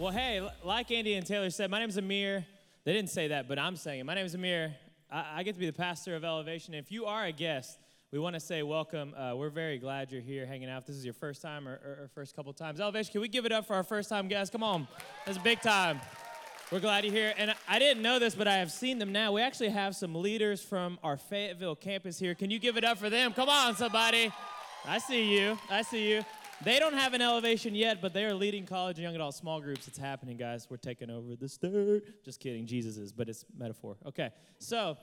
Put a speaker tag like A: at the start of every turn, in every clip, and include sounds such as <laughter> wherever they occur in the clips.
A: Well, hey, like Andy and Taylor said, my name is Amir. They didn't say that, but I'm saying it. My name is Amir. I, I get to be the pastor of Elevation. If you are a guest, we want to say welcome. Uh, we're very glad you're here hanging out. If this is your first time or, or, or first couple times. Elevation, can we give it up for our first time guests? Come on. That's a big time. We're glad you're here. And I didn't know this, but I have seen them now. We actually have some leaders from our Fayetteville campus here. Can you give it up for them? Come on, somebody. I see you. I see you. They don't have an elevation yet, but they are leading college and young adult small groups. It's happening, guys. We're taking over the state. Just kidding. Jesus is, but it's metaphor. Okay. So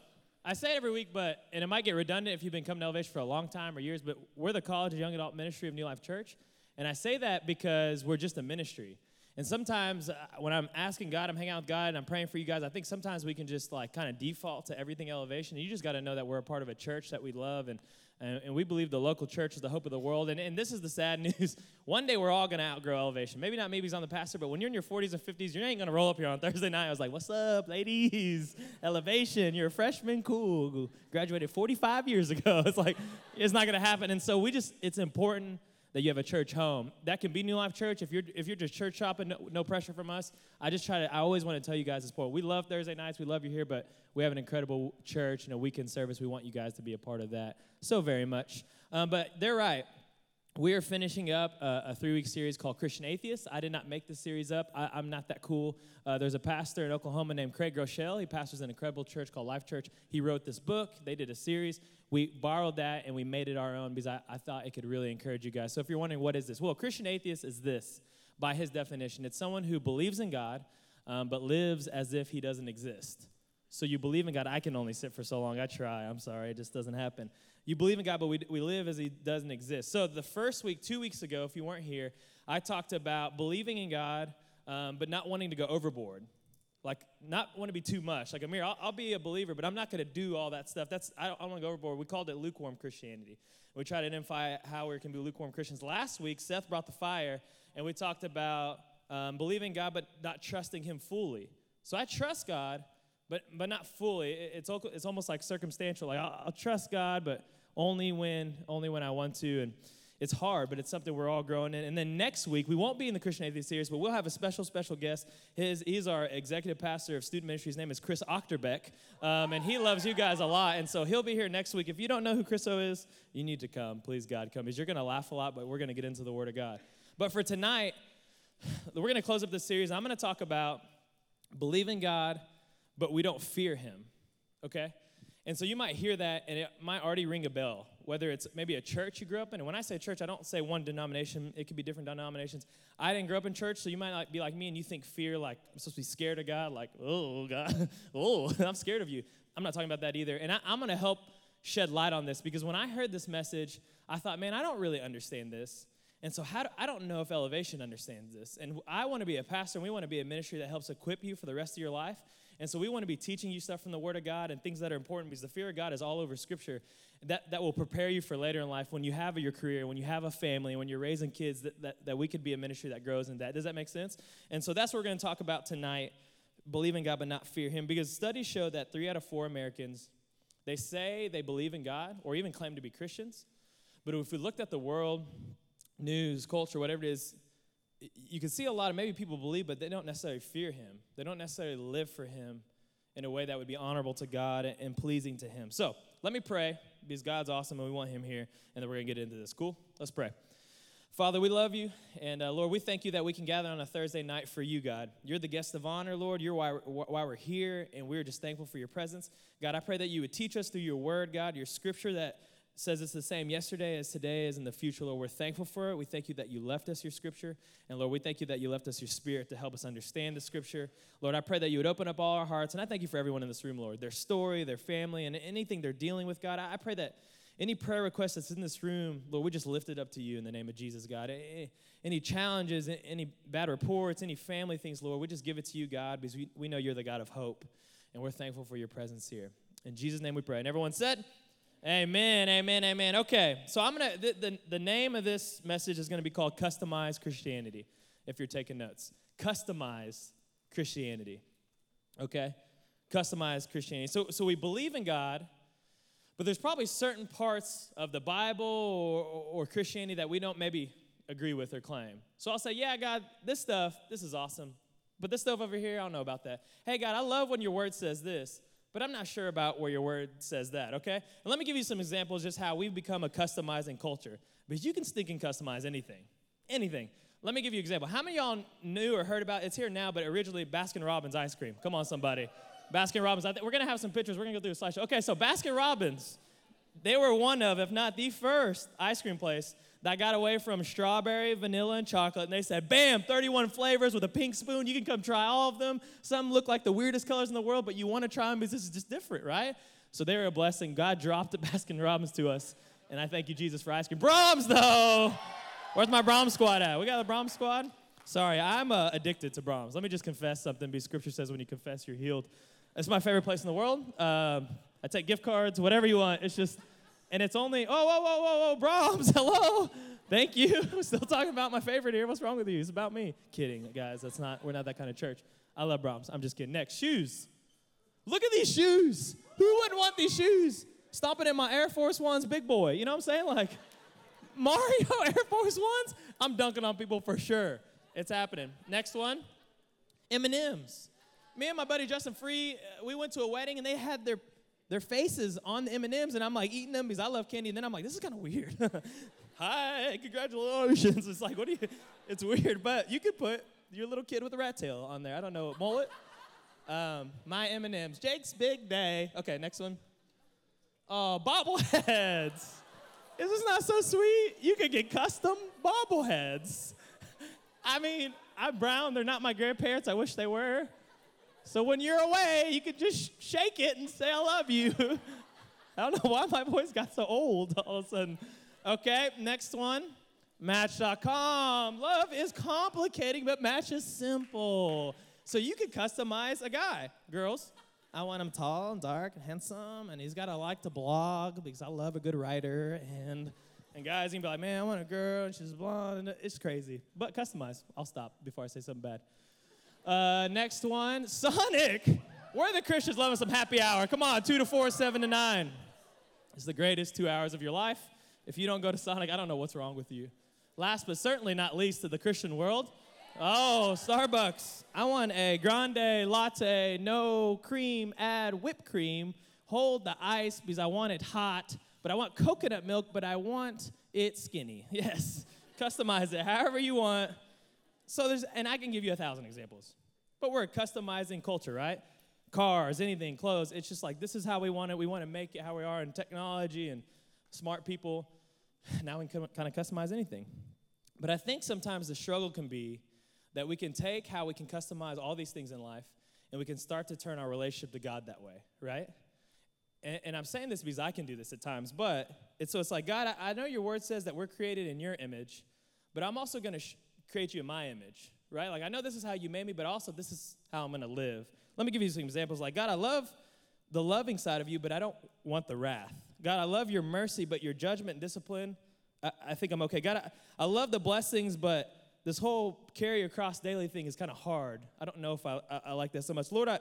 A: I say it every week, but, and it might get redundant if you've been coming to Elevation for a long time or years, but we're the college and young adult ministry of New Life Church. And I say that because we're just a ministry. And sometimes uh, when I'm asking God, I'm hanging out with God and I'm praying for you guys, I think sometimes we can just like kind of default to everything elevation. And you just got to know that we're a part of a church that we love and and, and we believe the local church is the hope of the world. And, and this is the sad <laughs> news. One day we're all going to outgrow elevation. Maybe not maybe he's on the pastor, but when you're in your 40s and 50s, you ain't going to roll up here on <laughs> Thursday night. I was like, what's up, ladies? Elevation, you're a freshman, cool. Graduated 45 years ago. <laughs> It's like, it's not going to happen. And so we just, it's important that you have a church home. That can be New Life Church. If you're if you're just church shopping, no, no, pressure from us. I just try to. I always want to tell you guys this point. We love Thursday nights. We love you here, but we have an incredible church and a weekend service. We want you guys to be a part of that so very much. Um, but they're right. We are finishing up a, a three week series called Christian Atheists. I did not make this series up. I, am not that cool. Uh, there's a pastor in Oklahoma named Craig Groeschel. He pastors an incredible church called Life Church. He wrote this book. They did a series. We borrowed that and we made it our own because I, I thought it could really encourage you guys. So if you're wondering what is this, well, Christian atheist is this by his definition. It's someone who believes in God um, but lives as if he doesn't exist. So you believe in God. I can only sit for so long. I try. I'm sorry. It just doesn't happen. You believe in God, but we, we live as He doesn't exist. So the first week, two weeks ago, if you weren't here, I talked about believing in God, um, but not wanting to go overboard. Like, not want to be too much. Like, Amir, I'll, I'll be a believer, but I'm not going to do all that stuff. That's I don't, don't want to go overboard. We called it lukewarm Christianity. We tried to identify how we can be lukewarm Christians. Last week, Seth brought the fire, and we talked about um, believing God, but not trusting Him fully. So I trust God, but but not fully. It's it's almost like circumstantial. Like I'll, I'll trust God, but only when only when I want to. And it's hard, but it's something we're all growing in. And then next week, we won't be in the Christian Atheist series, but we'll have a special, special guest. His, he's our executive pastor of student ministry. His name is Chris Ochterbeck, um, and he loves you guys a lot. And so he'll be here next week. If you don't know who Chriso is, you need to come. Please, God, come. Because you're going to laugh a lot, but we're going to get into the Word of God. But for tonight, <sighs> we're going to close up this series. I'm going to talk about believing God, but we don't fear Him. Okay? And so you might hear that and it might already ring a bell, whether it's maybe a church you grew up in. And when I say church, I don't say one denomination, it could be different denominations. I didn't grow up in church, so you might not be like me and you think fear like I'm supposed to be scared of God, like, oh, God, <laughs> oh, <laughs> I'm scared of you. I'm not talking about that either. And I, I'm going to help shed light on this because when I heard this message, I thought, man, I don't really understand this. And so do, I don't know if Elevation understands this. And I want to be a pastor and we want to be a ministry that helps equip you for the rest of your life. And so we want to be teaching you stuff from the Word of God and things that are important because the fear of God is all over Scripture. That, that will prepare you for later in life when you have your career, when you have a family, when you're raising kids, that, that, that we could be a ministry that grows in that. Does that make sense? And so that's what we're going to talk about tonight believe in God but not fear Him because studies show that three out of four Americans, they say they believe in God or even claim to be Christians. But if we looked at the world, news, culture, whatever it is, you can see a lot of maybe people believe, but they don't necessarily fear him. They don't necessarily live for him in a way that would be honorable to God and pleasing to him. So let me pray because God's awesome and we want him here, and then we're going to get into this. Cool? Let's pray. Father, we love you. And uh, Lord, we thank you that we can gather on a Thursday night for you, God. You're the guest of honor, Lord. You're why, why we're here, and we're just thankful for your presence. God, I pray that you would teach us through your word, God, your scripture that says it's the same yesterday as today as in the future, Lord. We're thankful for it. We thank you that you left us your scripture. And Lord, we thank you that you left us your spirit to help us understand the scripture. Lord, I pray that you would open up all our hearts. And I thank you for everyone in this room, Lord, their story, their family, and anything they're dealing with, God. I pray that any prayer request that's in this room, Lord, we just lift it up to you in the name of Jesus, God. Any challenges, any bad reports, any family things, Lord, we just give it to you, God, because we, we know you're the God of hope. And we're thankful for your presence here. In Jesus' name we pray. And everyone said, Amen, amen, amen. Okay, so I'm gonna, the, the, the name of this message is gonna be called Customized Christianity, if you're taking notes. Customized Christianity, okay? Customized Christianity. So, so we believe in God, but there's probably certain parts of the Bible or, or, or Christianity that we don't maybe agree with or claim. So I'll say, yeah, God, this stuff, this is awesome. But this stuff over here, I don't know about that. Hey, God, I love when your word says this, but I'm not sure about where your word says that, okay? And let me give you some examples just how we've become a customizing culture. Because you can stink and customize anything. Anything. Let me give you an example. How many y'all knew or heard about it's here now, but originally Baskin Robbins ice cream? Come on, somebody. Baskin Robbins. We're gonna have some pictures. We're gonna go through a slideshow. Okay, so Baskin Robbins, they were one of, if not the first, ice cream place that got away from strawberry, vanilla, and chocolate. And they said, bam, 31 flavors with a pink spoon. You can come try all of them. Some look like the weirdest colors in the world, but you want to try them because this is just different, right? So they were a blessing. God dropped the <laughs> Baskin Robbins to us. And I thank you, Jesus, for cream. Braum's, though. Where's my Braum squad at? We got the Braum squad? Sorry, I'm uh, addicted to Braum's. Let me just confess something because scripture says when you confess, you're healed. It's my favorite place in the world. Um, I take gift cards, whatever you want. It's just, and it's only, oh, whoa, whoa, whoa, whoa, Braum's, <laughs> hello. Thank you. We're <laughs> still talking about my favorite here. What's wrong with you? It's about me. Kidding, guys. That's not, we're not that kind of church. I love Braum's. I'm just kidding. Next, shoes. Look at these shoes. Who wouldn't want these shoes? Stomping in my Air Force Ones, big boy. You know what I'm saying? Like, <laughs> Mario Air Force Ones? I'm dunking on people for sure. It's happening. Next one, M&Ms. Me and my buddy Justin Free, uh, we went to a wedding and they had their their faces on the M&Ms and I'm like eating them because I love candy and then I'm like this is kind of weird. <laughs> Hi, congratulations. It's like what do you It's weird, but you could put your little kid with a rat tail on there. I don't know, mullet. Um, my M&Ms. Jake's big day. Okay, next one. Oh, bobbleheads. Is this not so sweet? You could get custom bobbleheads. <laughs> I mean, I'm brown. They're not my grandparents. I wish they were. So when you're away, you could just shake it and say, I love you. <laughs> I don't know why my voice got so old all of a sudden. Okay, next one. Match.com. Love is complicating, but Match is simple. So you could customize a guy, girls. I want him tall and dark and handsome, and he's got to like to blog because I love a good writer. And and guys, you can be like, man, I want a girl, and she's blonde. It's crazy, but customize. I'll stop before I say something bad. Uh, next one, Sonic. Where the Christians loving some happy hour? Come on, two to four, seven to nine. It's the greatest two hours of your life. If you don't go to Sonic, I don't know what's wrong with you. Last but certainly not least to the Christian world, Oh, Starbucks. I want a grande latte, no cream, add whipped cream. Hold the ice because I want it hot, but I want coconut milk, but I want it skinny. <laughs> Yes. Customize it however you want. So there's, and I can give you a thousand examples. But we're a customizing culture, right? Cars, anything, clothes. It's just like this is how we want it. We want to make it how we are in technology and smart people. <sighs> Now we can kind of customize anything. But I think sometimes the struggle can be that we can take how we can customize all these things in life and we can start to turn our relationship to God that way, right? And, and I'm saying this because I can do this at times, but it's so it's like, God, I, I know your word says that we're created in your image, but I'm also going to sh- create you in my image, right? Like, I know this is how you made me, but also this is how I'm to live. Let me give you some examples. Like, God, I love the loving side of you, but I don't want the wrath. God, I love your mercy, but your judgment and discipline, I, I think I'm okay. God, I, I love the blessings, but this whole carry cross daily thing is kind of hard. I don't know if I, I, I, like that so much. Lord, I,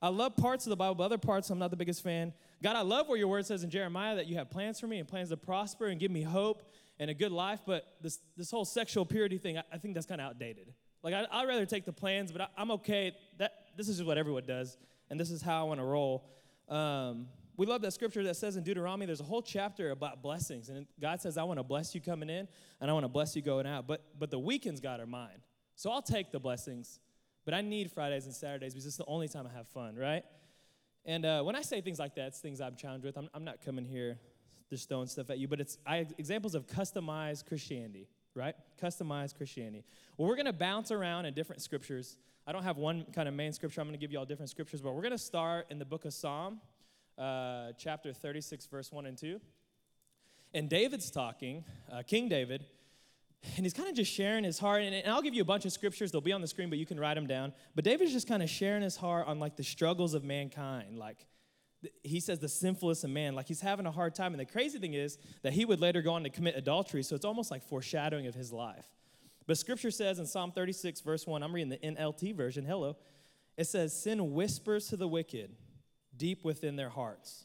A: I love parts of the Bible, but other parts I'm not the biggest fan. God, I love where your word says in Jeremiah that you have plans for me and plans to prosper and give me hope and a good life, but this, this whole sexual purity thing, I, I think that's kind of outdated. Like, I, would rather take the plans, but I, am okay. That, this is just what everyone does, and this is how I want to roll. Um, we love that scripture that says in Deuteronomy, there's a whole chapter about blessings. And God says, I want to bless you coming in and I want to bless you going out. But, but the weekends, God, are mine. So I'll take the blessings, but I need Fridays and Saturdays because it's the only time I have fun, right? And uh, when I say things like that, it's things I'm challenged with. I'm, I'm not coming here just throwing stuff at you, but it's I, examples of customized Christianity, right? Customized Christianity. Well, we're going to bounce around in different scriptures. I don't have one kind of main scripture. I'm going to give you all different scriptures, but we're going to start in the book of Psalm uh, chapter 36, verse 1 and 2. And David's talking, uh, King David, and he's kind of just sharing his heart. And, and, I'll give you a bunch of scriptures. They'll be on the screen, but you can write them down. But David's just kind of sharing his heart on like the struggles of mankind. Like he says, the sinfulness of man. Like he's having a hard time. And the crazy thing is that he would later go on to commit adultery. So it's almost like foreshadowing of his life. But scripture says in Psalm 36, verse 1, I'm reading the NLT version. Hello. It says, Sin whispers to the wicked deep within their hearts.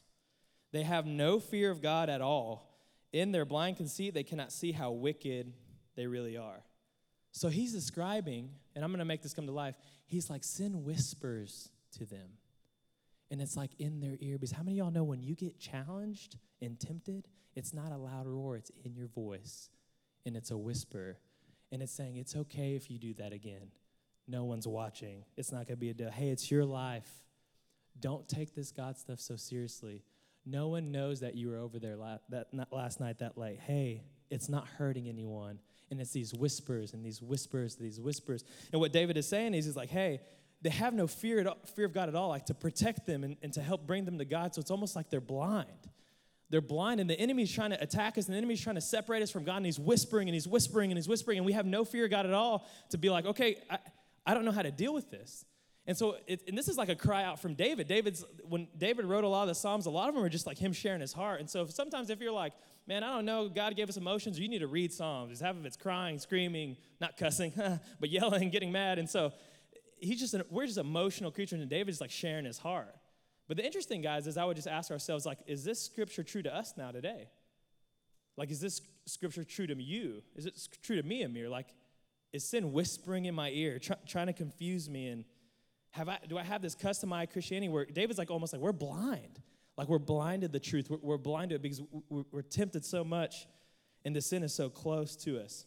A: They have no fear of God at all. In their blind conceit, they cannot see how wicked they really are. So he's describing, and I'm going to make this come to life. He's like, sin whispers to them. And it's like in their ear. Because how many of y'all know when you get challenged and tempted, it's not a loud roar, it's in your voice. And it's a whisper. And it's saying, it's okay if you do that again. No one's watching. It's not to be a deal. Hey, it's your life. Don't take this God stuff so seriously. No one knows that you were over there la- that, last night that late. Hey, it's not hurting anyone. And it's these whispers and these whispers, these whispers. And what David is saying is, he's like, hey, they have no fear, all, fear of God at all, like to protect them and, and to help bring them to God. So it's almost like they're blind. They're blind, and the enemy's trying to attack us, and the enemy's trying to separate us from God, and he's whispering and he's whispering and he's whispering, and we have no fear of God at all to be like, okay, I, I don't know how to deal with this. And so, it, and this is like a cry out from David. David's when David wrote a lot of the Psalms, a lot of them are just like him sharing his heart. And so, sometimes if you're like, man, I don't know, God gave us emotions, you need to read Psalms. Half of it's crying, screaming, not cussing, <laughs> but yelling, <laughs> getting mad. And so, he's just an, we're just emotional creatures, and David's like sharing his heart. But the interesting, guys, is I would just ask ourselves, like, is this scripture true to us now today? Like, is this scripture true to you? Is it true to me, Amir? Like, is sin whispering in my ear, try, trying to confuse me? And have I, do I have this customized Christianity where David's like almost like we're blind? Like we're blinded the truth. We're, we're blinded because we're, we're tempted so much and the sin is so close to us.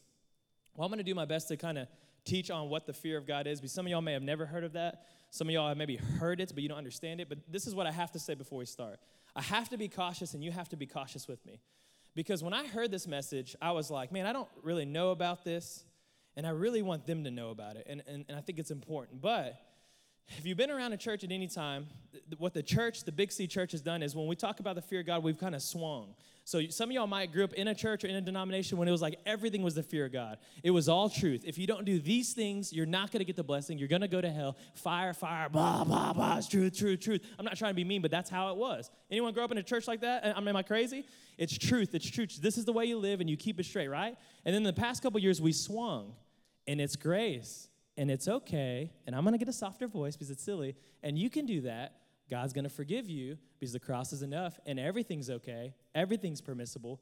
A: Well, I'm going to do my best to kind of teach on what the fear of God is because some of y'all may have never heard of that. Some of y'all have maybe heard it, but you don't understand it. But this is what I have to say before we start. I have to be cautious, and you have to be cautious with me. Because when I heard this message, I was like, man, I don't really know about this. And I really want them to know about it. And, and, and I think it's important. But if you've been around a church at any time, what the church, the Big C church, has done is when we talk about the fear of God, we've kind of swung. So some of y'all might grew up in a church or in a denomination when it was like everything was the fear of God. It was all truth. If you don't do these things, you're not going to get the blessing. You're going to go to hell. Fire, fire, blah, blah, blah. It's truth, truth, truth. I'm not trying to be mean, but that's how it was. Anyone grow up in a church like that? I mean, am I crazy? It's truth. It's truth. This is the way you live and you keep it straight, right? And then the past couple years, we swung and it's grace and it's okay. And I'm going to get a softer voice because it's silly. And you can do that. God's going to forgive you because the cross is enough and everything's okay. Everything's permissible.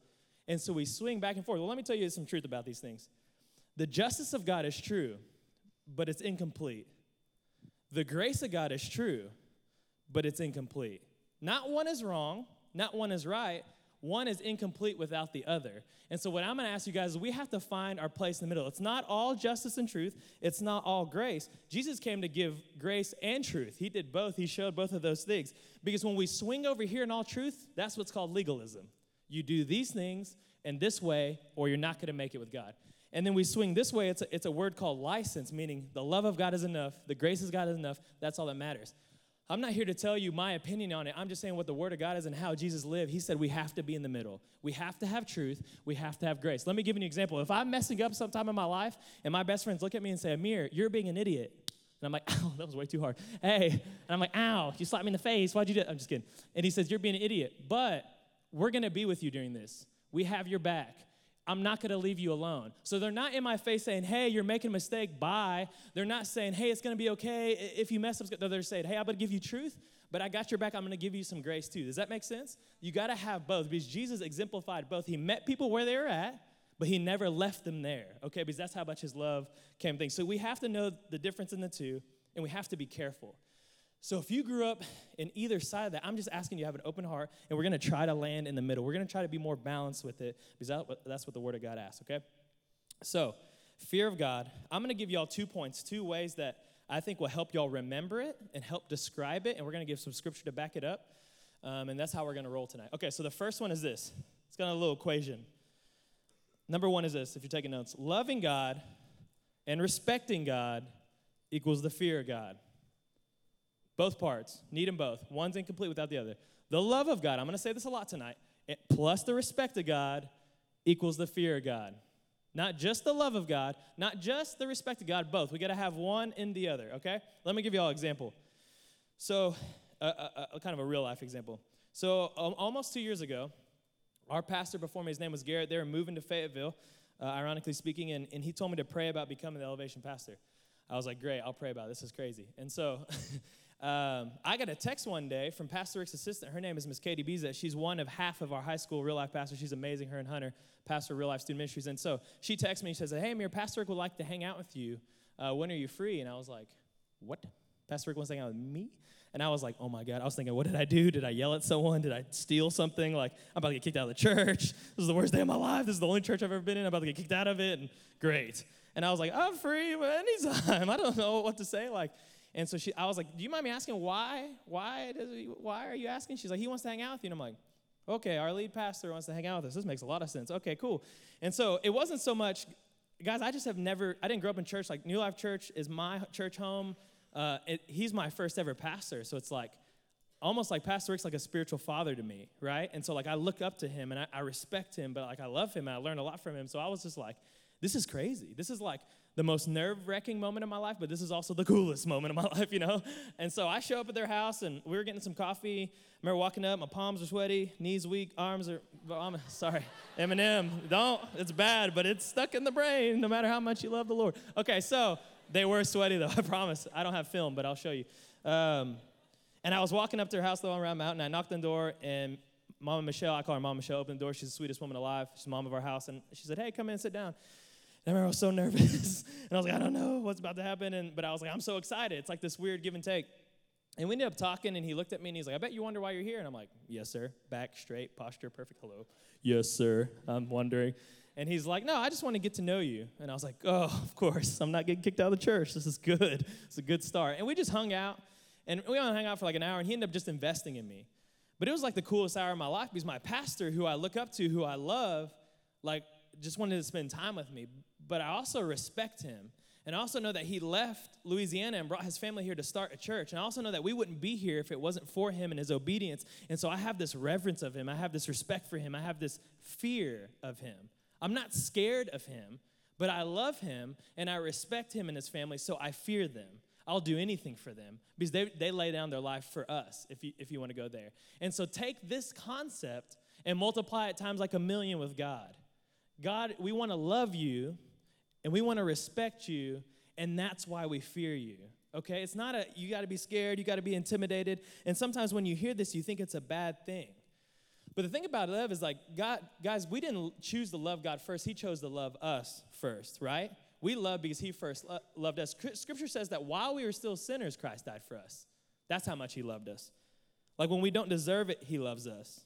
A: And so we swing back and forth. Well, let me tell you some truth about these things. The justice of God is true, but it's incomplete. The grace of God is true, but it's incomplete. Not one is wrong, not one is right, one is incomplete without the other. And so, what I'm going to ask you guys is we have to find our place in the middle. It's not all justice and truth, it's not all grace. Jesus came to give grace and truth. He did both, He showed both of those things. Because when we swing over here in all truth, that's what's called legalism. You do these things in this way, or you're not going to make it with God. And then we swing this way, it's a, it's a word called license, meaning the love of God is enough, the grace of God is enough, that's all that matters. I'm not here to tell you my opinion on it. I'm just saying what the Word of God is and how Jesus lived. He said we have to be in the middle. We have to have truth. We have to have grace. Let me give you an example. If I'm messing up sometime in my life and my best friends look at me and say, Amir, you're being an idiot. And I'm like, <laughs> ow, that was way too hard. Hey. And I'm like, ow, you slapped me in the face. Why'd you do that? I'm just kidding. And he says, You're being an idiot. But we're going to be with you during this. We have your back. I'm not going to leave you alone. So they're not in my face saying, hey, you're making a mistake, bye. They're not saying, hey, it's going to be okay if you mess up. They're saying, hey, I'm going to give you truth, but I got your back. I'm going to give you some grace too. Does that make sense? You got to have both because Jesus exemplified both. He met people where they were at, but he never left them there, okay? Because that's how much his love came things. So we have to know the difference in the two, and we have to be careful. So if you grew up in either side of that, I'm just asking you to have an open heart, and we're going to try to land in the middle. We're going to try to be more balanced with it because that's what the Word of God asks, okay? So, fear of God. I'm going to give y'all two points, two ways that I think will help y'all remember it and help describe it, and we're going to give some scripture to back it up. Um, and that's how we're going to roll tonight. Okay, so the first one is this it's got a little equation. Number one is this, if you're taking notes loving God and respecting God equals the fear of God. Both parts. Need them both. One's incomplete without the other. The love of God, I'm going to say this a lot tonight, plus the respect of God equals the fear of God. Not just the love of God, not just the respect of God, both. We got to have one in the other, okay? Let me give you all an example. So, a, a, a kind of a real life example. So, um, almost two years ago, our pastor before me, his name was Garrett, they were moving to Fayetteville, uh, ironically speaking, and, and he told me to pray about becoming the elevation pastor. I was like, great, I'll pray about it. This is crazy. And so <laughs> Um, I got a text one day from Pastor Rick's assistant. Her name is Miss Katie Biza. She's one of half of our high school real life pastors. She's amazing, her and Hunter, pastor real life student ministries. And so she texts me, she says, Hey, Amir, Pastor Rick would like to hang out with you. Uh, when are you free? And I was like, What? Pastor Rick wants to hang out with me? And I was like, oh my God. I was thinking, what did I do? Did I yell at someone? Did I steal something? Like, I'm about to get kicked out of the church. <laughs> This is the worst day of my life. This is the only church I've ever been in. I'm about to get kicked out of it. And great. And I was like, I'm free anytime. <laughs> I don't know what to say. Like, and so she, I was like, do you mind me asking why? Why, does he, why are you asking? She's like, he wants to hang out with you. And I'm like, okay, our lead pastor wants to hang out with us. This makes a lot of sense. Okay, cool. And so it wasn't so much, guys, I just have never, I didn't grow up in church. Like, New Life Church is my church home. Uh, it, he's my first ever pastor. So it's like, almost like Pastor Rick's like a spiritual father to me, right? And so like I look up to him and I, I respect him, but like I love him and I learned a lot from him. So I was just like, this is crazy. This is like the most nerve wracking moment of my life, but this is also the coolest moment of my <laughs> life, you know? And so I show up at their house and we were getting some coffee. I remember walking up, my palms are sweaty, knees weak, arms are, I'm, <laughs> sorry, Eminem, don't, it's bad, but it's stuck in the brain no matter how much you love the Lord. Okay, so they were sweaty <laughs> though, I promise. I don't have film, but I'll show you. Um, and I was walking up to her house though around Mountain. I knocked on the door, and Mama Michelle, I call her Mama Michelle, opened the door. She's the sweetest woman alive. She's mom of our house. And she said, Hey, come in, sit down. I remember I was so nervous. <laughs> and I was like, I don't know what's about to happen. And, but I was like, I'm so excited. It's like this weird give and take. And we ended up talking, and he looked at me and he's like, I bet you wonder why you're here. And I'm like, Yes, sir. Back straight, posture perfect. Hello. Yes, sir. I'm wondering. And he's like, No, I just want to get to know you. And I was like, Oh, <laughs> of course. I'm not getting kicked out of the church. This is good. It's a good start. And we just hung out. And we only hung out for like an hour, and he ended up just investing in me. But it was like the coolest hour of my life because my pastor, who I look up to, who I love, like just wanted to spend time with me. But I also respect him. And I also know that he left Louisiana and brought his family here to start a church. And I also know that we wouldn't be here if it wasn't for him and his obedience. And so I have this reverence of him. I have this respect for him. I have this fear of him. I'm not scared of him, but I love him and I respect him and his family, so I fear them. I'll do anything for them because they, they lay down their life for us if you, if you want to go there. And so take this concept and multiply it times like a million with God. God, we want to love you and we want to respect you, and that's why we fear you. Okay? It's not a, you got to be scared, you got to be intimidated. And sometimes when you hear this, you think it's a bad thing. But the thing about love is like, God, guys, we didn't choose to love God first, He chose to love us first, right? We love because he first lo- loved us. Scripture says that while we were still sinners, Christ died for us. That's how much he loved us. Like when we don't deserve it, he loves us.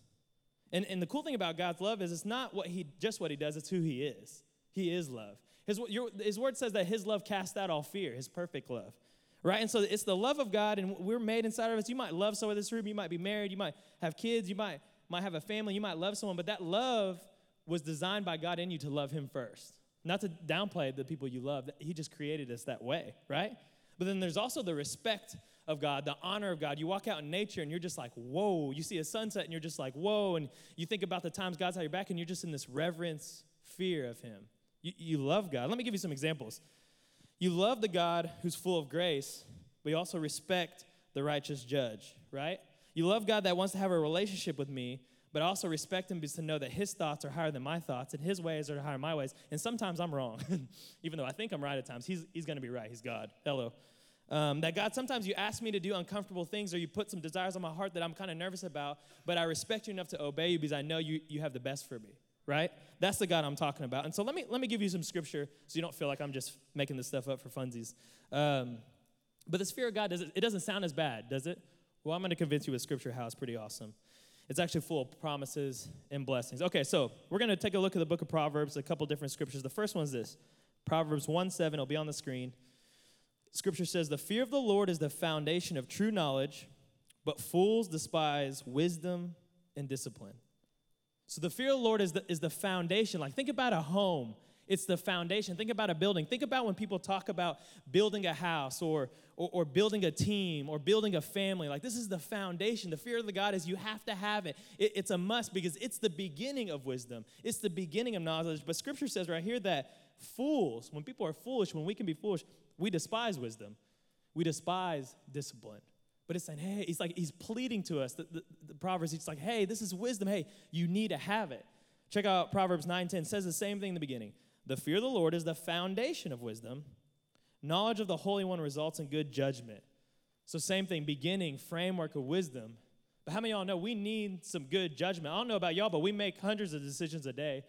A: And, and the cool thing about God's love is it's not what he just what he does, it's who he is. He is love. His, your, his word says that his love casts out all fear, his perfect love. Right? And so it's the love of God, and we're made inside of us. You might love someone in this room, you might be married, you might have kids, you might, might have a family, you might love someone, but that love was designed by God in you to love him first. Not to downplay the people you love, He just created us that way, right? But then there's also the respect of God, the honor of God. You walk out in nature and you're just like, whoa. You see a sunset and you're just like, whoa. And you think about the times God's had your back and you're just in this reverence, fear of Him. You, you love God. Let me give you some examples. You love the God who's full of grace, but you also respect the righteous judge, right? You love God that wants to have a relationship with me, but I also respect him because to know that his thoughts are higher than my thoughts and his ways are higher than my ways. And sometimes I'm wrong. <laughs> Even though I think I'm right at times, he's, he's going to be right. He's God. Hello. Um, that God, sometimes you ask me to do uncomfortable things or you put some desires on my heart that I'm kind of nervous about, but I respect you enough to obey you because I know you, you have the best for me, right? That's the God I'm talking about. And so let me, let me give you some scripture so you don't feel like I'm just making this stuff up for funsies. Um, but this fear of God, doesn't, it doesn't sound as bad, does it? Well, I'm going to convince you with scripture how it's pretty awesome. It's actually full of promises and blessings. Okay, so we're going to take a look at the book of Proverbs, a couple different scriptures. The first one is this Proverbs 1 7, it'll be on the screen. Scripture says, The fear of the Lord is the foundation of true knowledge, but fools despise wisdom and discipline. So the fear of the Lord is the, is the foundation. Like, think about a home. It's the foundation. Think about a building. Think about when people talk about building a house or, or, or, building a team or building a family. Like, this is the foundation. The fear of the God is you have to have it. it. It's a must because it's the beginning of wisdom, it's the beginning of knowledge. But scripture says right here that fools, when people are foolish, when we can be foolish, we despise wisdom, we despise discipline. But it's saying, hey, he's like, he's pleading to us. The, the, the Proverbs, he's like, hey, this is wisdom. Hey, you need to have it. Check out Proverbs 9 10. says the same thing in the beginning. The fear of the Lord is the foundation of wisdom. Knowledge of the Holy One results in good judgment. So, same thing, beginning, framework of wisdom. But how many of y'all know we need some good judgment? I don't know about y'all, but we make hundreds of decisions a day.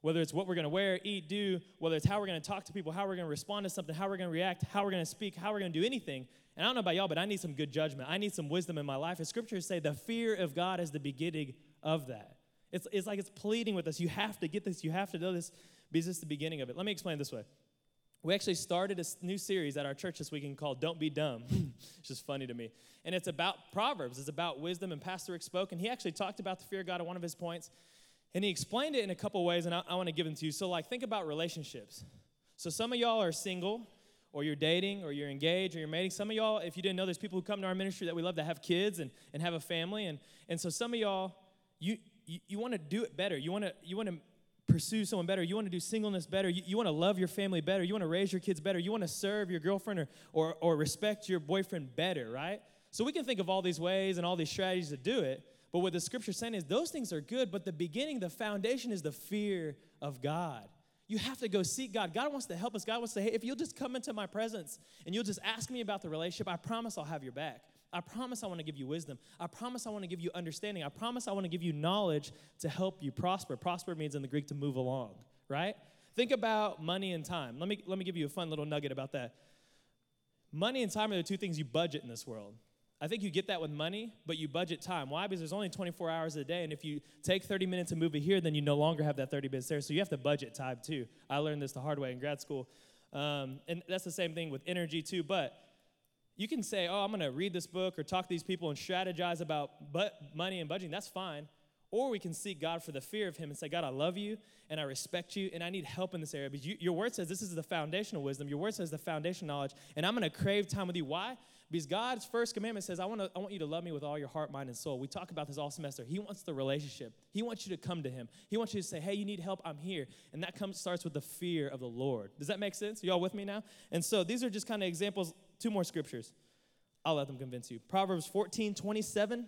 A: Whether it's what we're gonna wear, eat, do, whether it's how we're gonna talk to people, how we're gonna respond to something, how we're gonna react, how we're gonna speak, how we're gonna do anything. And I don't know about y'all, but I need some good judgment. I need some wisdom in my life. And scriptures say the fear of God is the beginning of that. It's, it's like it's pleading with us. You have to get this, you have to know this, because this is the beginning of it. Let me explain this way. We actually started a new series at our church this weekend called Don't Be Dumb. <laughs> it's just funny to me. And it's about Proverbs, it's about wisdom. And Pastor Rick spoke, and he actually talked about the fear of God in one of his points. And he explained it in a couple ways, and I, I want to give them to you. So, like, think about relationships. So, some of y'all are single, or you're dating, or you're engaged, or you're mating. Some of y'all, if you didn't know, there's people who come to our ministry that we love that have kids and, and have a family. And, and so, some of y'all, you, you, you want to do it better. You want to you want to pursue someone better. You want to do singleness better. You, you want to love your family better. You want to raise your kids better. You want to serve your girlfriend or, or, or respect your boyfriend better, right? So we can think of all these ways and all these strategies to do it. But what the scripture saying is those things are good, but the beginning, the foundation is the fear of God. You have to go seek God. God wants to help us. God wants to, hey, if you'll just come into my presence and you'll just ask me about the relationship, I promise I'll have your back. I promise I want to give you wisdom. I promise I want to give you understanding. I promise I want to give you knowledge to help you prosper. Prosper means in the Greek to move along, right? Think about money and time. Let me, let me give you a fun little nugget about that. Money and time are the two things you budget in this world. I think you get that with money, but you budget time. Why? Because there's only 24 hours a day, and if you take 30 minutes to move it here, then you no longer have that 30 minutes there. So you have to budget time too. I learned this the hard way in grad school. Um, and that's the same thing with energy too. But you can say, oh, I'm going to read this book or talk to these people and strategize about but money and budgeting. That's fine. Or we can seek God for the fear of Him and say, God, I love you and I respect you and I need help in this area. But you, your word says this is the foundational wisdom. Your word says the foundation knowledge. And I'm going to crave time with you. Why? Because God's first commandment says, I want, to, I want you to love me with all your heart, mind, and soul. We talk about this all semester. He wants the relationship. He wants you to come to Him. He wants you to say, Hey, you need help? I'm here. And that comes starts with the fear of the Lord. Does that make sense? Are y'all with me now? And so these are just kind of examples, two more scriptures. I'll let them convince you. Proverbs 14, 27.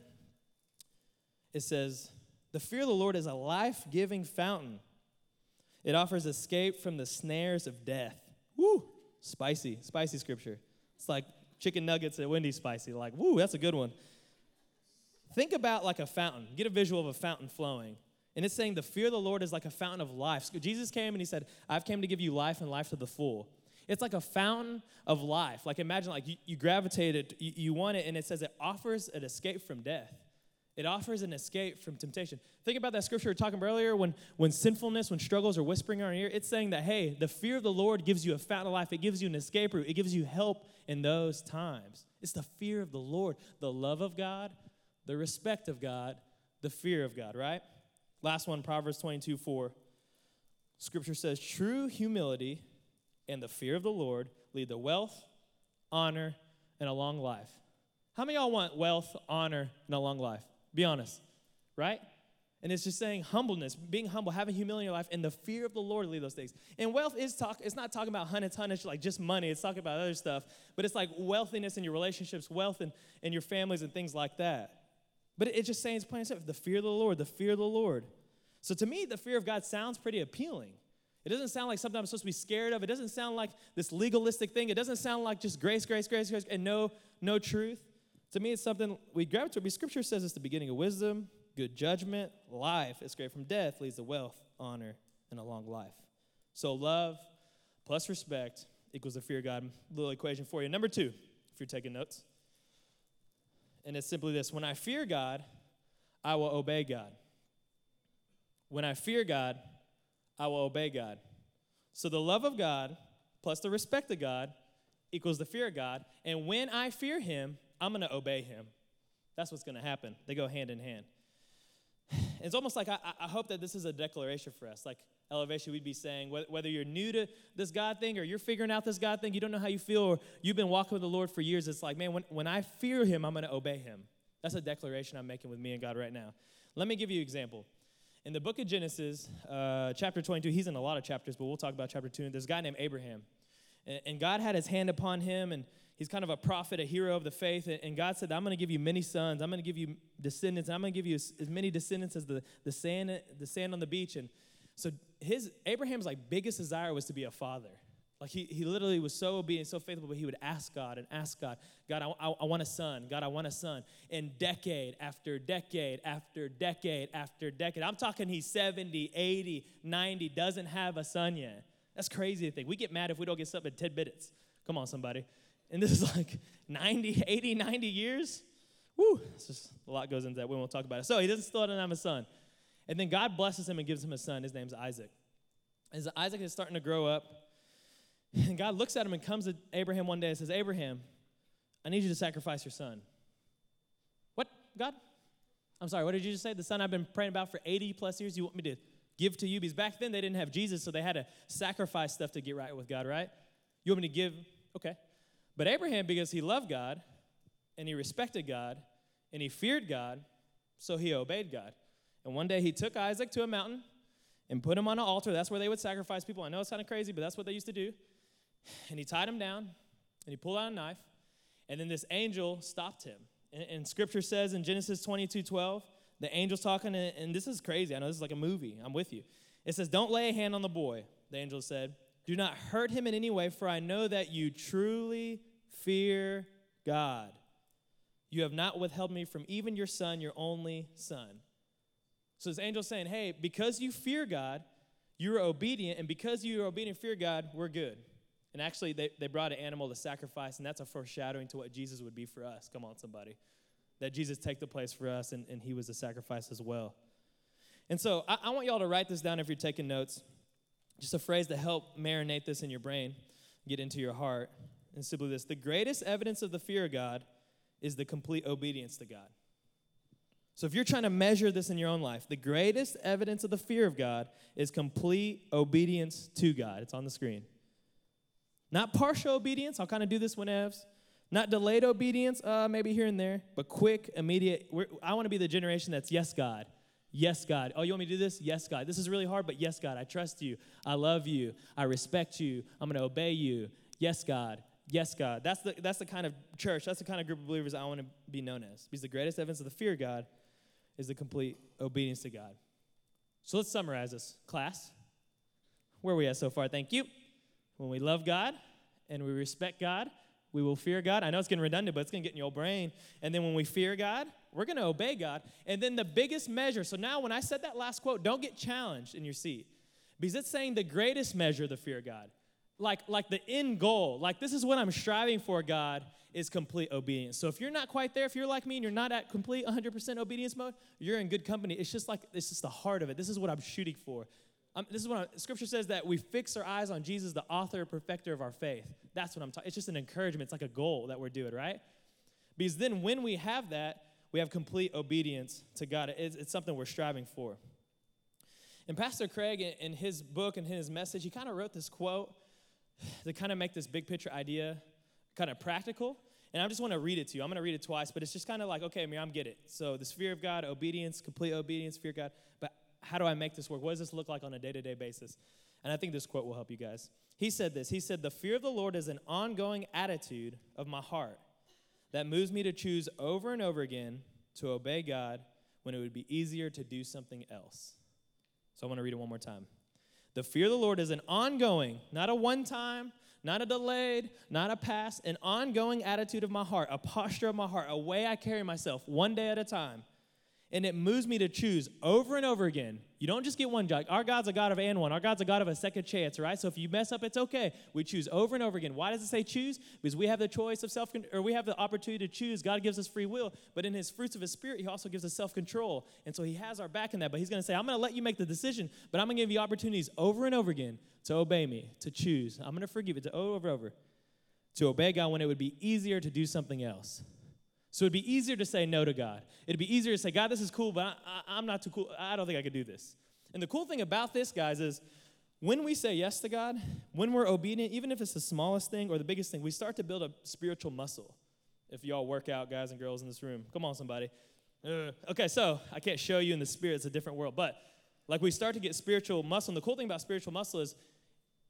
A: It says, The fear of the Lord is a life giving fountain. It offers escape from the snares of death. Woo! Spicy, spicy scripture. It's like chicken nuggets at Wendy's spicy. Like, woo, that's a good one. Think about like a fountain. Get a visual of a fountain flowing. And it's saying the fear of the Lord is like a fountain of life. Jesus came and he said, I've came to give you life and life to the full. It's like a fountain of life. Like imagine like you, you gravitate it, you, you want it, and it says it offers an escape from death. It offers an escape from temptation. Think about that scripture we were talking about earlier when, when sinfulness, when struggles are whispering in our ear. It's saying that, hey, the fear of the Lord gives you a of life. It gives you an escape route. It gives you help in those times. It's the fear of the Lord, the love of God, the respect of God, the fear of God, right? Last one, Proverbs 22 4. Scripture says, true humility and the fear of the Lord lead to wealth, honor, and a long life. How many of y'all want wealth, honor, and a long life? Be honest, right? And it's just saying humbleness, being humble, having humility in your life, and the fear of the Lord lead those things. And wealth is talk, it's not talking about hundred tonnage, like just money, it's talking about other stuff, but it's like wealthiness in your relationships, wealth in, in your families, and things like that. But it's just saying, it's plain simple, the fear of the Lord, the fear of the Lord. So to me, the fear of God sounds pretty appealing. It doesn't sound like something I'm supposed to be scared of. It doesn't sound like this legalistic thing. It doesn't sound like just grace, grace, grace, grace, and no, no truth. To me, it's something we gravitate. to. Scripture says it's the beginning of wisdom, good judgment, life. Escape from death leads to wealth, honor, and a long life. So love plus respect equals the fear of God. Little equation for you. Number two, if you're taking notes. And it's simply this when I fear God, I will obey God. When I fear God, I will obey God. So the love of God plus the respect of God equals the fear of God. And when I fear Him, I'm going to obey Him. That's what's going to happen. They go hand in hand. <sighs> It's almost like I, I, hope that this is a declaration for us. Like elevation, we'd be saying, whether you're new to this God thing or you're figuring out this God thing, you don't know how you feel, or you've been walking with the Lord for years, it's like, man, when, when I fear Him, I'm going to obey Him. That's a declaration I'm making with me and God right now. Let me give you an example. In the book of Genesis, uh, chapter 22, he's in a lot of chapters, but we'll talk about chapter 2. There's a guy named Abraham. And, and God had his hand upon him, and he's kind of a prophet, a hero of the faith. And God said, I'm going to give you many sons. I'm going to give you descendants. I'm going to give you as, as, many descendants as the, the, sand, the sand on the beach. And so his Abraham's like biggest desire was to be a father. Like he, he literally was so obedient, so faithful, but he would ask God and ask God, God, I, I, I, want a son. God, I want a son. And decade after decade after decade after decade, I'm talking he's 70, 80, 90, doesn't have a son yet. That's crazy to think. We get mad if we don't get something in 10 minutes. Come on, somebody. And this is like <laughs> 90, 80, 90 years. Woo, it's just a lot goes into that. We won't talk about it. So he doesn't still doesn't have a son. And then God blesses him and gives him a son. His name's Isaac. As Isaac is starting to grow up, and God looks at him and comes to Abraham one day and says, Abraham, I need you to sacrifice your son. What, God? I'm sorry, what did you just say? The son I've been praying about for 80 plus years, you want me to give to you? Because back then they didn't have Jesus, so they had to sacrifice stuff to get right with God, right? You want me to give? Okay. But Abraham, because he loved God and he respected God and he feared God, so he obeyed God. And one day he took Isaac to a mountain and put him on an altar. That's where they would sacrifice people. I know it's kind of crazy, but that's what they used to do. And he tied him down and he pulled out a knife. And then this angel stopped him. And, and scripture says in Genesis 22 12, the angel's talking, and, and this is crazy. I know this is like a movie. I'm with you. It says, Don't lay a hand on the boy, the angel said. Do not hurt him in any way, for I know that you truly fear God. You have not withheld me from even your son, your only son. So this angel's saying, Hey, because you fear God, you're obedient, and because you're obedient fear God, we're good. And actually, they, they brought an animal to sacrifice, and that's a foreshadowing to what Jesus would be for us. Come on, somebody. That Jesus take the place for us, and, and he was a sacrifice as well. And so I, I want y'all to write this down if you're taking notes. Just a phrase to help marinate this in your brain, get into your heart. And simply this the greatest evidence of the fear of God is the complete obedience to God. So if you're trying to measure this in your own life, the greatest evidence of the fear of God is complete obedience to God. It's on the screen. Not partial obedience. I'll kind of do this whenever. Not delayed obedience, uh, maybe here and there, but quick, immediate. We're, I want to be the generation that's yes, God. Yes, God. Oh, you want me to do this? Yes, God. This is really hard, but yes, God. I trust you. I love you. I respect you. I'm going to obey you. Yes, God. Yes, God. That's the, that's the kind of church, that's the kind of group of believers I want to be known as. Because the greatest evidence of the fear of God is the complete obedience to God. So let's summarize this. Class, where are we at so far? Thank you. When we love God and we respect God, we will fear God. I know it's getting redundant, but it's going to get in your brain. And then when we fear God, we're going to obey God. And then the biggest measure. So now, when I said that last quote, don't get challenged in your seat because it's saying the greatest measure of the fear of God. Like, like the end goal, like this is what I'm striving for, God, is complete obedience. So if you're not quite there, if you're like me and you're not at complete 100% obedience mode, you're in good company. It's just like, it's just the heart of it. This is what I'm shooting for. This is what I, Scripture says that we fix our eyes on Jesus, the author and perfecter of our faith. That's what I'm talking. It's just an encouragement. It's like a goal that we're doing, right? Because then when we have that, we have complete obedience to God. It's, it's something we're striving for. And Pastor Craig, in, his book and in his message, he kind of wrote this quote to kind of make this big picture idea kind of practical. And I just want to read it to you. I'm going to read it twice, but it's just kind of like, okay, I mean, I'm get it. So the fear of God, obedience, complete obedience, fear of God. But how do I make this work? What does this look like on a day to day basis? And I think this quote will help you guys. He said this He said, The fear of the Lord is an ongoing attitude of my heart that moves me to choose over and over again to obey God when it would be easier to do something else. So I want to read it one more time. The fear of the Lord is an ongoing, not a one time, not a delayed, not a past, an ongoing attitude of my heart, a posture of my heart, a way I carry myself one day at a time and it moves me to choose over and over again. You don't just get one job. Our God's a God of and one. Our God's a God of a second chance, right? So if you mess up, it's okay. We choose over and over again. Why does it say choose? Because we have the choice of self, or we have the opportunity to choose. God gives us free will, but in His fruits of His Spirit, He also gives us self control, and so He has our back in that. But He's going to say, "I'm going to let you make the decision, but I'm going to give you opportunities over and over again to obey Me, to choose. I'm going to forgive it to over and over, to obey God when it would be easier to do something else." So it'd be easier to say no to God. It'd be easier to say, God, this is cool, but I, am not too cool. I don't think I could do this. And the cool thing about this, guys, is when we say yes to God, when we're obedient, even if it's the smallest thing or the biggest thing, we start to build a spiritual muscle. If y'all work out, guys and girls in this room, come on, somebody. Uh, okay, so I can't show you in the spirit, it's a different world. But like we start to get spiritual muscle. And the cool thing about spiritual muscle is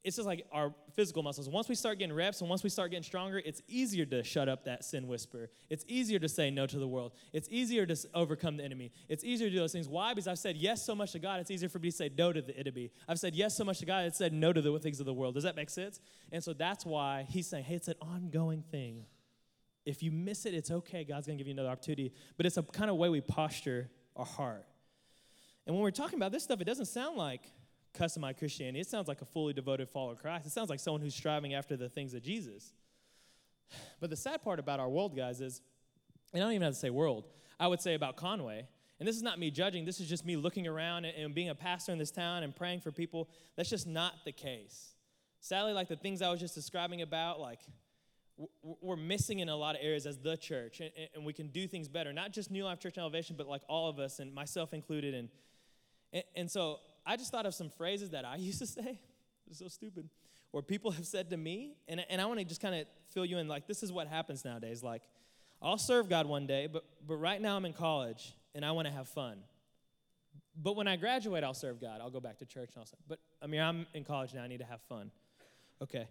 A: it's just like our physical muscles. Once we start getting reps and once we start getting stronger, it's easier to shut up that sin whisper. It's easier to say no to the world. It's easier to overcome the enemy. It's easier to do those things. Why? Because I've said yes so much to God, it's easier for me to say no to the enemy. I've said yes so much to God, it's said no to the things of the world. Does that make sense? And so that's why he's saying, hey, it's an ongoing thing. If you miss it, it's okay. God's going to give you another opportunity. But it's a kind of way we posture our heart. And when we're talking about this stuff, it doesn't sound like customized Christianity. It sounds like a fully devoted follower of Christ. It sounds like someone who's striving after the things of Jesus. But the sad part about our world, guys, is, and I don't even have to say world, I would say about Conway, and this is not me judging, this is just me looking around and, and being a pastor in this town and praying for people. That's just not the case. Sadly, like the things I was just describing about, like, we're missing in a lot of areas as the church, and, and, we can do things better. Not just New Life Church and Elevation, but like all of us, and myself included. And, and, and so I just thought of some phrases that I <laughs> used to say. It's so stupid. Or people have said to me, and, and I want to just kind of fill you in. Like, this is what happens nowadays. Like, I'll serve God one day, but, but right now I'm in college and I want to have fun. But when I graduate, I'll serve God. I'll go back to church and I'll serve. But I mean, I'm in college now. I need to have fun. Okay.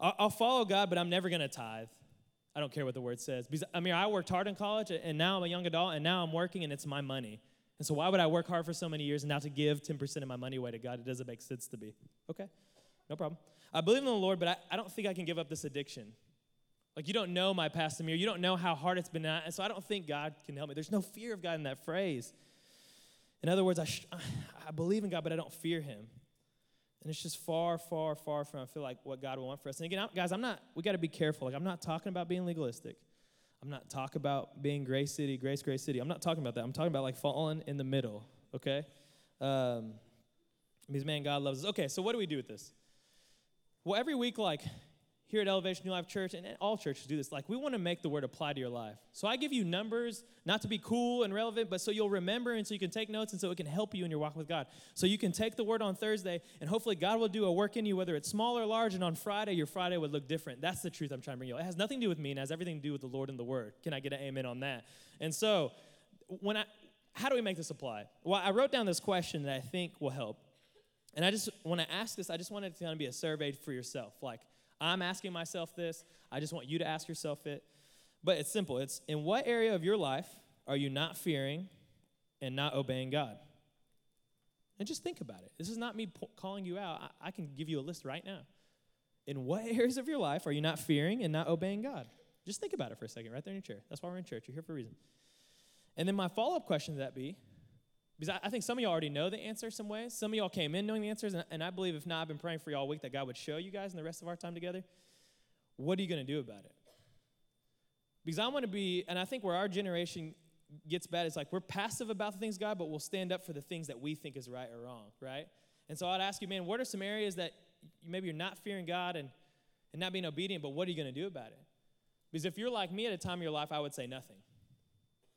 A: I'll, I'll follow God, but I'm never going to tithe. I don't care what the word says. Because I mean, I worked hard in college and now I'm a young adult and now I'm working and it's my money. And so, why would I work hard for so many years and now to give 10% of my money away to God? It doesn't make sense to me. Okay, no problem. I believe in the Lord, but I, I don't think I can give up this addiction. Like, you don't know my past Amir. You don't know how hard it's been. And so, I don't think God can help me. There's no fear of God in that phrase. In other words, I, sh- I believe in God, but I don't fear Him. And it's just far, far, far from, I feel like, what God will want for us. And again, guys, I'm not, we got to be careful. Like, I'm not talking about being legalistic. I'm not talking about being Grace City, Grace, Grace City. I'm not talking about that. I'm talking about like falling in the middle, okay? Um, because, man, God loves us. Okay, so what do we do with this? Well, every week, like, here at Elevation New Life Church, and all churches do this, like we want to make the word apply to your life. So I give you numbers, not to be cool and relevant, but so you'll remember and so you can take notes and so it can help you in your walk with God. So you can take the word on Thursday and hopefully God will do a work in you, whether it's small or large, and on Friday, your Friday would look different. That's the truth I'm trying to bring you. It has nothing to do with me and has everything to do with the Lord and the word. Can I get an amen on that? And so when I how do we make this apply? Well, I wrote down this question that I think will help. And I just want to ask this, I just wanted to kind of be a survey for yourself. Like, I'm asking myself this. I just want you to ask yourself it. But it's simple. It's in what area of your life are you not fearing and not obeying God? And just think about it. This is not me po- calling you out. I-, I can give you a list right now. In what <laughs> areas of your life are you not fearing and not obeying God? Just think about it for a second, right there in your chair. That's why we're in church. You're here for a reason. And then my follow up question to that be because I, I, think some of y'all already know the answer some ways. Some of y'all came in knowing the answers, and, and I believe if not, I've been praying for y'all all week that God would show you guys in the rest of our time together. What are you going to do about it? Because I want to be, and I think where our generation gets bad is like we're passive about the things God, but we'll stand up for the things that we think is right or wrong, right? And so I'd ask you, man, what are some areas that maybe you're not fearing God and, and not being obedient, but what are you going to do about it? Because if you're like me at a time of your life, I would say nothing.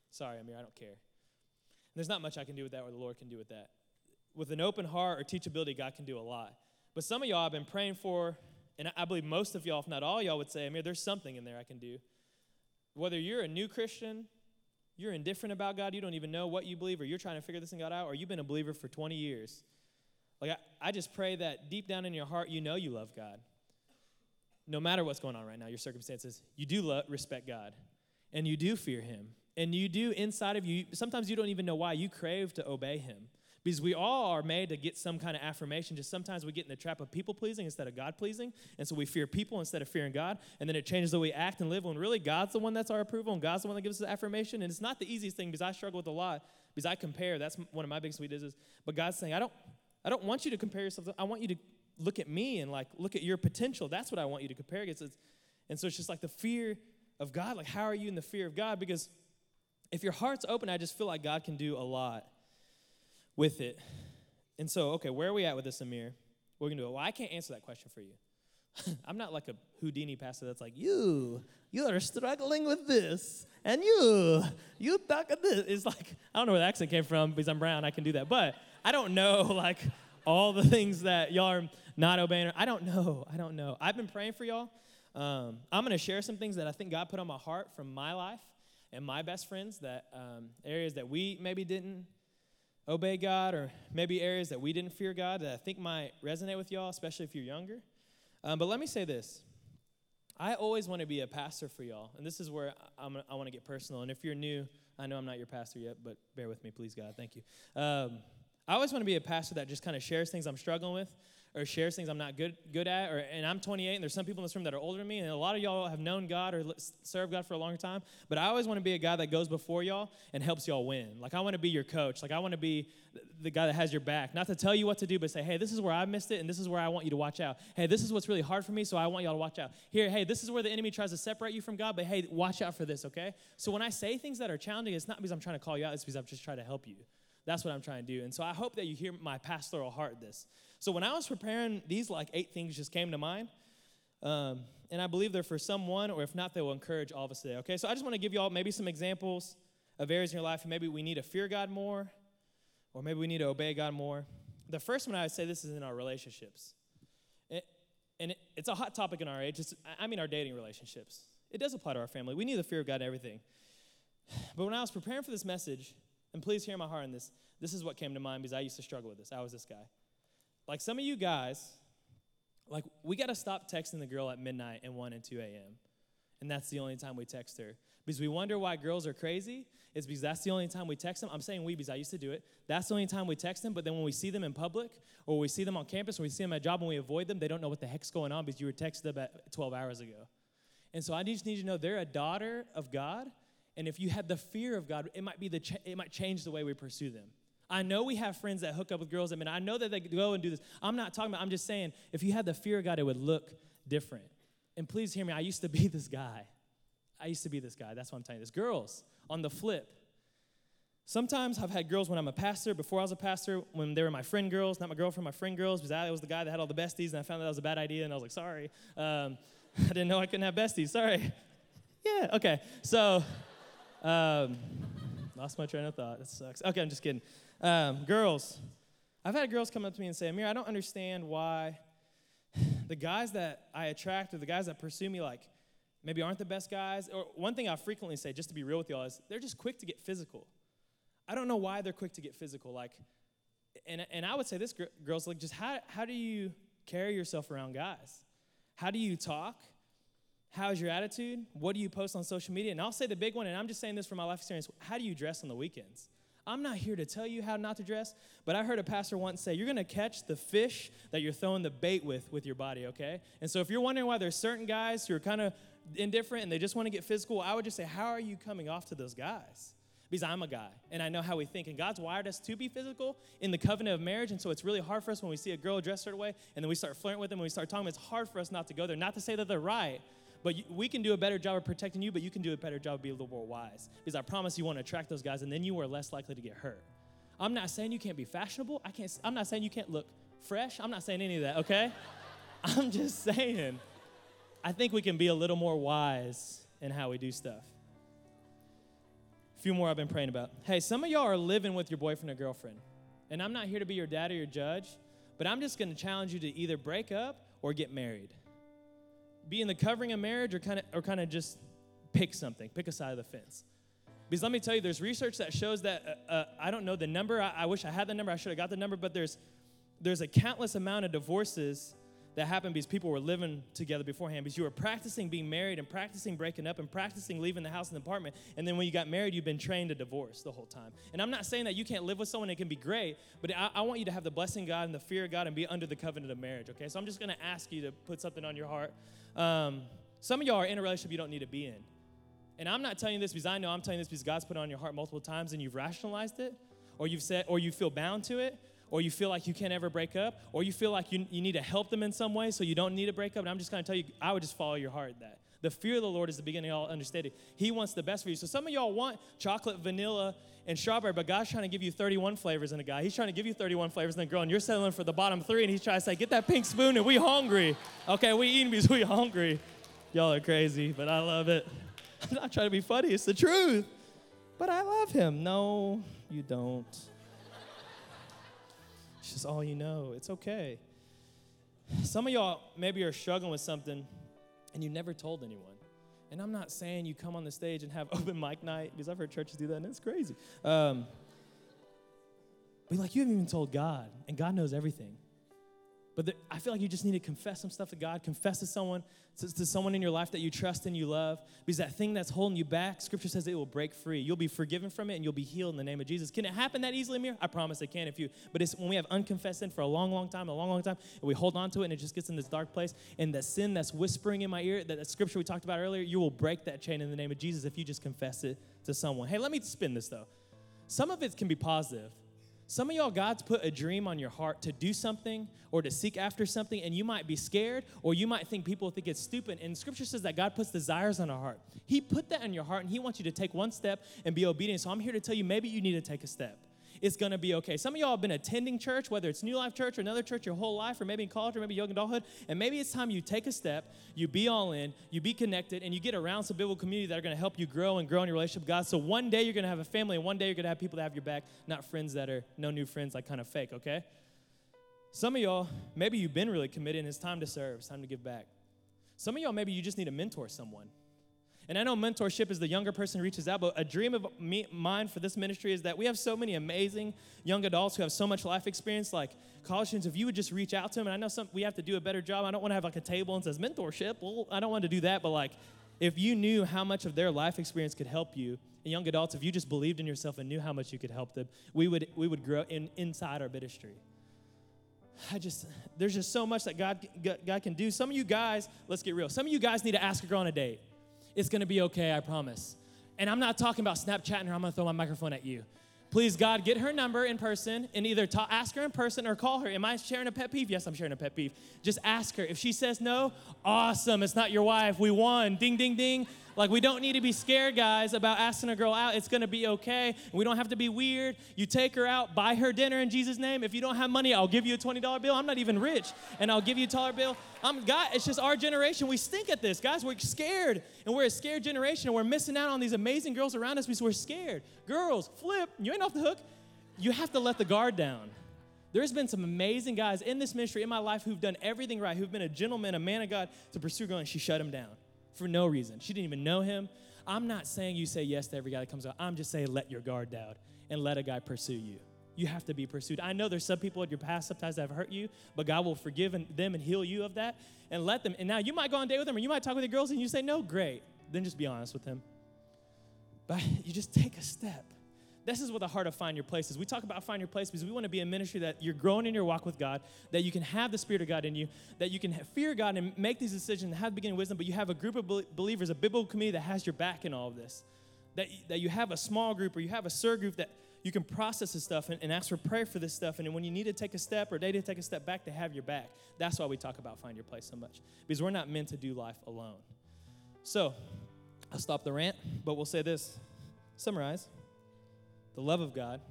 A: Sorry, Amir, I don't care there's not much I can do with that or the Lord can do with that. With an open heart or teachability, God can do a lot. But some of y'all I've been praying for, and I believe most of y'all, if not all y'all, would say, I mean, there's something in there I can do. Whether you're a new Christian, you're indifferent about God, you don't even know what you believe, or you're trying to figure this thing out, or you've been a believer for 20 years. Like, I, I just pray that deep down in your heart, you know you love God. No matter what's going on right now, your circumstances, you do love, respect God, and you do fear Him, and you do inside of you, sometimes you don't even know why, you crave to obey him. Because we all are made to get some kind of affirmation. Just sometimes we get in the trap of people pleasing instead of God pleasing. And so we fear people instead of fearing God. And then it changes the way we act and live when really God's the one that's our approval and God's the one that gives us affirmation. And it's not the easiest thing because I struggle with a lot because I compare. That's one of my biggest weaknesses. But God's saying, I don't, I don't want you to compare yourself. I want you to look at me and like look at your potential. That's what I want you to compare against. And so it's just like the fear of God. Like, how are you in the fear of God? Because if your heart's open, I just feel like God can do a lot with it. And so, okay, where are we at with this, Amir? We're gonna do? it. Well, I can't answer that question for you. <laughs> I'm not like a Houdini pastor that's like, you, you are struggling with this, and you, you talk of this. It's like, I don't know where the accent came from because I'm brown, I can do that. But I don't know, <laughs> like, all the things that y'all are not obeying. I don't know. I don't know. I've been praying for y'all. Um, I'm going to share some things that I think God put on my heart from my life and my best friends that um, areas that we maybe didn't obey God or maybe areas that we didn't fear God that I think might resonate with y'all, especially if you're younger. Um, but let me say this. I always want to be a pastor for y'all, and this is where I'm, I want to get personal. And if you're new, I know I'm not your pastor yet, but bear with me, please, God. Thank you. Um, I always want to be a pastor that just kind of shares things I'm struggling with or shares things I'm not good good at. Or, and I'm 28, and there's some people in this room that are older than me, and a lot of y'all have known God or served God for a long time. But I always want to be a guy that goes before y'all and helps y'all win. Like I want to be your coach. Like I want to be the guy that has your back, not to tell you what to do, but say, hey, this is where I missed it, and this is where I want you to watch out. Hey, this is what's really hard for me, so I want y'all to watch out. Here, hey, this is where the enemy tries to separate you from God, but hey, watch out for this, okay? So when I say things that are challenging, it's not because I'm trying to call you out, it's because I'm just trying to help you. That's what I'm trying to do. And so I hope that you hear my pastoral heart this. So when I was preparing, these like eight things just came to mind. Um, and I believe they're for someone, or if not, they will encourage all of us today. Okay, so I just want to give you all maybe some examples of areas in your life. Maybe we need to fear God more, or maybe we need to obey God more. The first one I would say this is in our relationships. It, and it, it's a hot topic in our age. It's, I mean, our dating relationships. It does apply to our family. We need the fear of God in everything. But when I was preparing for this message, and please hear my heart in this. This is what came to mind because I used to struggle with this. I was this guy. Like some of you guys, like we got to stop texting the girl at midnight and 1 and 2 a.m. And that's the only time we text her. Because we wonder why girls are crazy. It's because that's the only time we text them. I'm saying we because I used to do it. That's the only time we text them. But then when we see them in public or we see them on campus or we see them at job and we avoid them, they don't know what the heck's going on because you were texted at 12 hours ago. And so I just need to know they're a daughter of God and if you had the fear of God, it might be the ch- it might change the way we pursue them. I know we have friends that hook up with girls. I mean, I know that they go and do this. I'm not talking about. I'm just saying, if you had the fear of God, it would look different. And please hear me. I used to be <laughs> this guy. I used to be this guy. That's what I'm telling you. This girls on the flip. Sometimes I've had girls when I'm a pastor, before I was a pastor, when they were my friend girls, not my girlfriend, my friend girls, because I was the guy that had all the besties, and I found that, that was a bad idea, and I was like, sorry. Um, <laughs> I didn't know I couldn't have besties. Sorry. <laughs> yeah, okay. So um, lost my train of thought. That sucks. Okay, I'm just kidding. Um, girls, I've had girls come up to me and say, Amir, I don't understand why the guys that I attract or the guys that pursue me, like, maybe aren't the best guys. Or one thing I frequently say, just to be real with y'all, is they're just quick to get physical. I don't know why they're quick to get physical. Like, and, and I would say this, girls, like, just how, how do you carry yourself around guys? How do you talk? How's your attitude? What do you post on social media? And I'll say the big one, and I'm just saying this from my life experience how do you dress on the weekends? I'm not here to tell you how not to dress, but I heard a pastor once say, You're gonna catch the fish that you're throwing the bait with with your body, okay? And so if you're wondering why there's certain guys who are kind of indifferent and they just wanna get physical, I would just say, How are you coming off to those guys? Because I'm a guy and I know how we think. And God's wired us to be physical in the covenant of marriage. And so it's really hard for us when we see a girl dressed a certain way and then we start flirting with them and we start talking, it's hard for us not to go there. Not to say that they're right, but we can do a better job of protecting you, but you can do a better job of being a little more wise. Because I promise you want to attract those guys, and then you are less likely to get hurt. I'm not saying you can't be fashionable. I can't, I'm not saying you can't look fresh. I'm not saying any of that, okay? <laughs> I'm just saying, I think we can be a little more wise in how we do stuff. A few more I've been praying about. Hey, some of y'all are living with your boyfriend or girlfriend. And I'm not here to be your dad or your judge, but I'm just going to challenge you to either break up or get married be in the covering of marriage or kind of or kind of just pick something, pick a side of the fence. Because let me tell you, there's research that shows that uh, uh, I don't know the number. I, I wish I had the number. I should have got the number. But there's there's a countless amount of divorces that happened because people were living together beforehand. Because you were practicing being married and practicing breaking up and practicing leaving the house and the apartment. And then when you got married, you've been trained to divorce the whole time. And I'm not saying that you can't live with someone; it can be great. But I, I want you to have the blessing of God and the fear of God and be under the covenant of marriage. Okay, so I'm just to ask you to put something on your heart. Um, some of y'all are in a relationship you don't need to be in. And I'm not telling you this because I know I'm telling you this because God's put it on your heart multiple times and you've rationalized it, or you've said, or you feel bound to it, or you feel like you can't ever break up, or you feel like you, you need to help them in some way so you don't need to break up. And I'm just gonna tell you, I would just follow your heart that. The fear of the Lord is the beginning of all understanding. He wants the best for you. So some of y'all want chocolate, vanilla, and strawberry, but God's trying to give you 31 flavors in a guy. He's trying to give you 31 flavors in a girl, and you're settling for the bottom three, and he's trying to say, get that pink spoon, and we hungry. Okay, we eating because we hungry. Y'all are crazy, but I love it. <laughs> I'm not trying to be funny, it's the truth. But I love him. No, you don't. It's just all you know. It's okay. Some of y'all maybe are struggling with something and you never told anyone. And I'm not saying you come on the stage and have <laughs> open mic night because I've heard churches do that and it's crazy. Um, but like you haven't even told God, and God knows everything. But the, I feel like you just need to confess some stuff to God, confess to someone, to, to, someone in your life that you trust and you love. Because that thing that's holding you back, Scripture says it will break free. You'll be forgiven from it and you'll be healed in the name of Jesus. Can it happen that easily, Amir? I promise it can if you. But it's when we have unconfessed sin for a long, long time, a long, long time, and we hold on to it and it just gets in this dark place. And the sin that's whispering in my ear, that, that Scripture we talked about earlier, you will break that chain in the name of Jesus if you just confess it to someone. Hey, let me spin this though. Some of it can be positive. Some of y'all, God's put a dream on your heart to do something or to seek after something, and you might be scared or you might think people think it's stupid. And scripture says that God puts desires on our heart. He put that in your heart, and He wants you to take one step and be obedient. So I'm here to tell you maybe you need to take a step it's going to be okay. Some of y'all have been attending church, whether it's New Life Church or another church your whole life, or maybe in college, or maybe young adulthood, and maybe it's time you take a step, you be all in, you be connected, and you get around some biblical community that are going to help you grow and grow in your relationship with God. So one day you're going to have a family, and one day you're going to have people that have your back, not friends that are no new friends, like kind of fake, okay? Some of y'all, maybe you've been really committed, and it's time to serve, it's time to give back. Some of y'all, maybe you just need to mentor someone. And I know mentorship is the younger person who reaches out, but a dream of me, mine for this ministry is that we have so many amazing young adults who have so much life experience, like college students. If you would just reach out to them, and I know some we have to do a better job. I don't want to have like a table and says mentorship. Well, I don't want to do that, but like if you knew how much of their life experience could help you, and young adults, if you just believed in yourself and knew how much you could help them, we would we would grow in inside our ministry. I just, there's just so much that God, God can do. Some of you guys, let's get real. Some of you guys need to ask a girl on a date. It's gonna be okay, I promise. And I'm not talking about Snapchatting her, I'm gonna throw my microphone at you. Please, God, get her number in person and either ta- ask her in person or call her. Am I sharing a pet peeve? Yes, I'm sharing a pet peeve. Just ask her. If she says no, awesome. It's not your wife. We won. Ding, ding, ding. Like, we don't need to be scared, guys, about asking a girl out. It's gonna be okay. We don't have to be weird. You take her out, buy her dinner in Jesus' name. If you don't have money, I'll give you a $20 bill. I'm not even rich, and I'll give you a dollar bill. I'm God, it's just our generation. We stink at this, guys. We're scared, and we're a scared generation, and we're missing out on these amazing girls around us because we're scared. Girls, flip, you ain't off the hook. You have to let the guard down. There's been some amazing guys in this ministry in my life who've done everything right, who've been a gentleman, a man of God to pursue girl, and she shut him down for no reason. She didn't even know him. I'm not saying you say yes to every guy that comes out. I'm just saying let your guard down and let a guy pursue you. You have to be pursued. I know there's some people in your past sometimes that have hurt you, but God will forgive them and heal you of that and let them. And now you might go on date with them or you might talk with your girls and you say, no, great. Then just be honest with him. But <laughs> you just take a step. This is what the heart of Find Your Place is. We talk about Find Your Place because we want to be a ministry that you're growing in your walk with God, that you can have the Spirit of God in you, that you can fear God and make these decisions have beginning wisdom, but you have a group of believers, a biblical community that has your back in all of this. That, that you have a small group or you have a SIR group that you can process this stuff and, and ask for prayer for this stuff. And when you need to take a step or they need to take a step back, they have your back. That's why we talk about Find Your Place so much, because we're not meant to do life alone. So, I'll stop the rant, but we'll say this summarize the love of God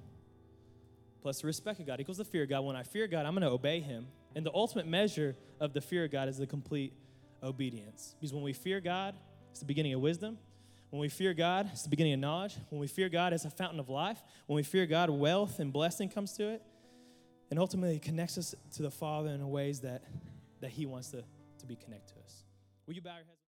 A: plus the respect of God equals the fear of God. When I fear God, I'm going to obey Him. And the ultimate measure of the fear of God is the complete obedience. Because when we fear God, it's the beginning of wisdom. When we fear God, it's the beginning of knowledge. When we fear God, it's a fountain of life. When we fear God, wealth and blessing comes to it. And ultimately, it connects us to the Father in ways that, that He wants to, to be connected to us. Will you bow your heads?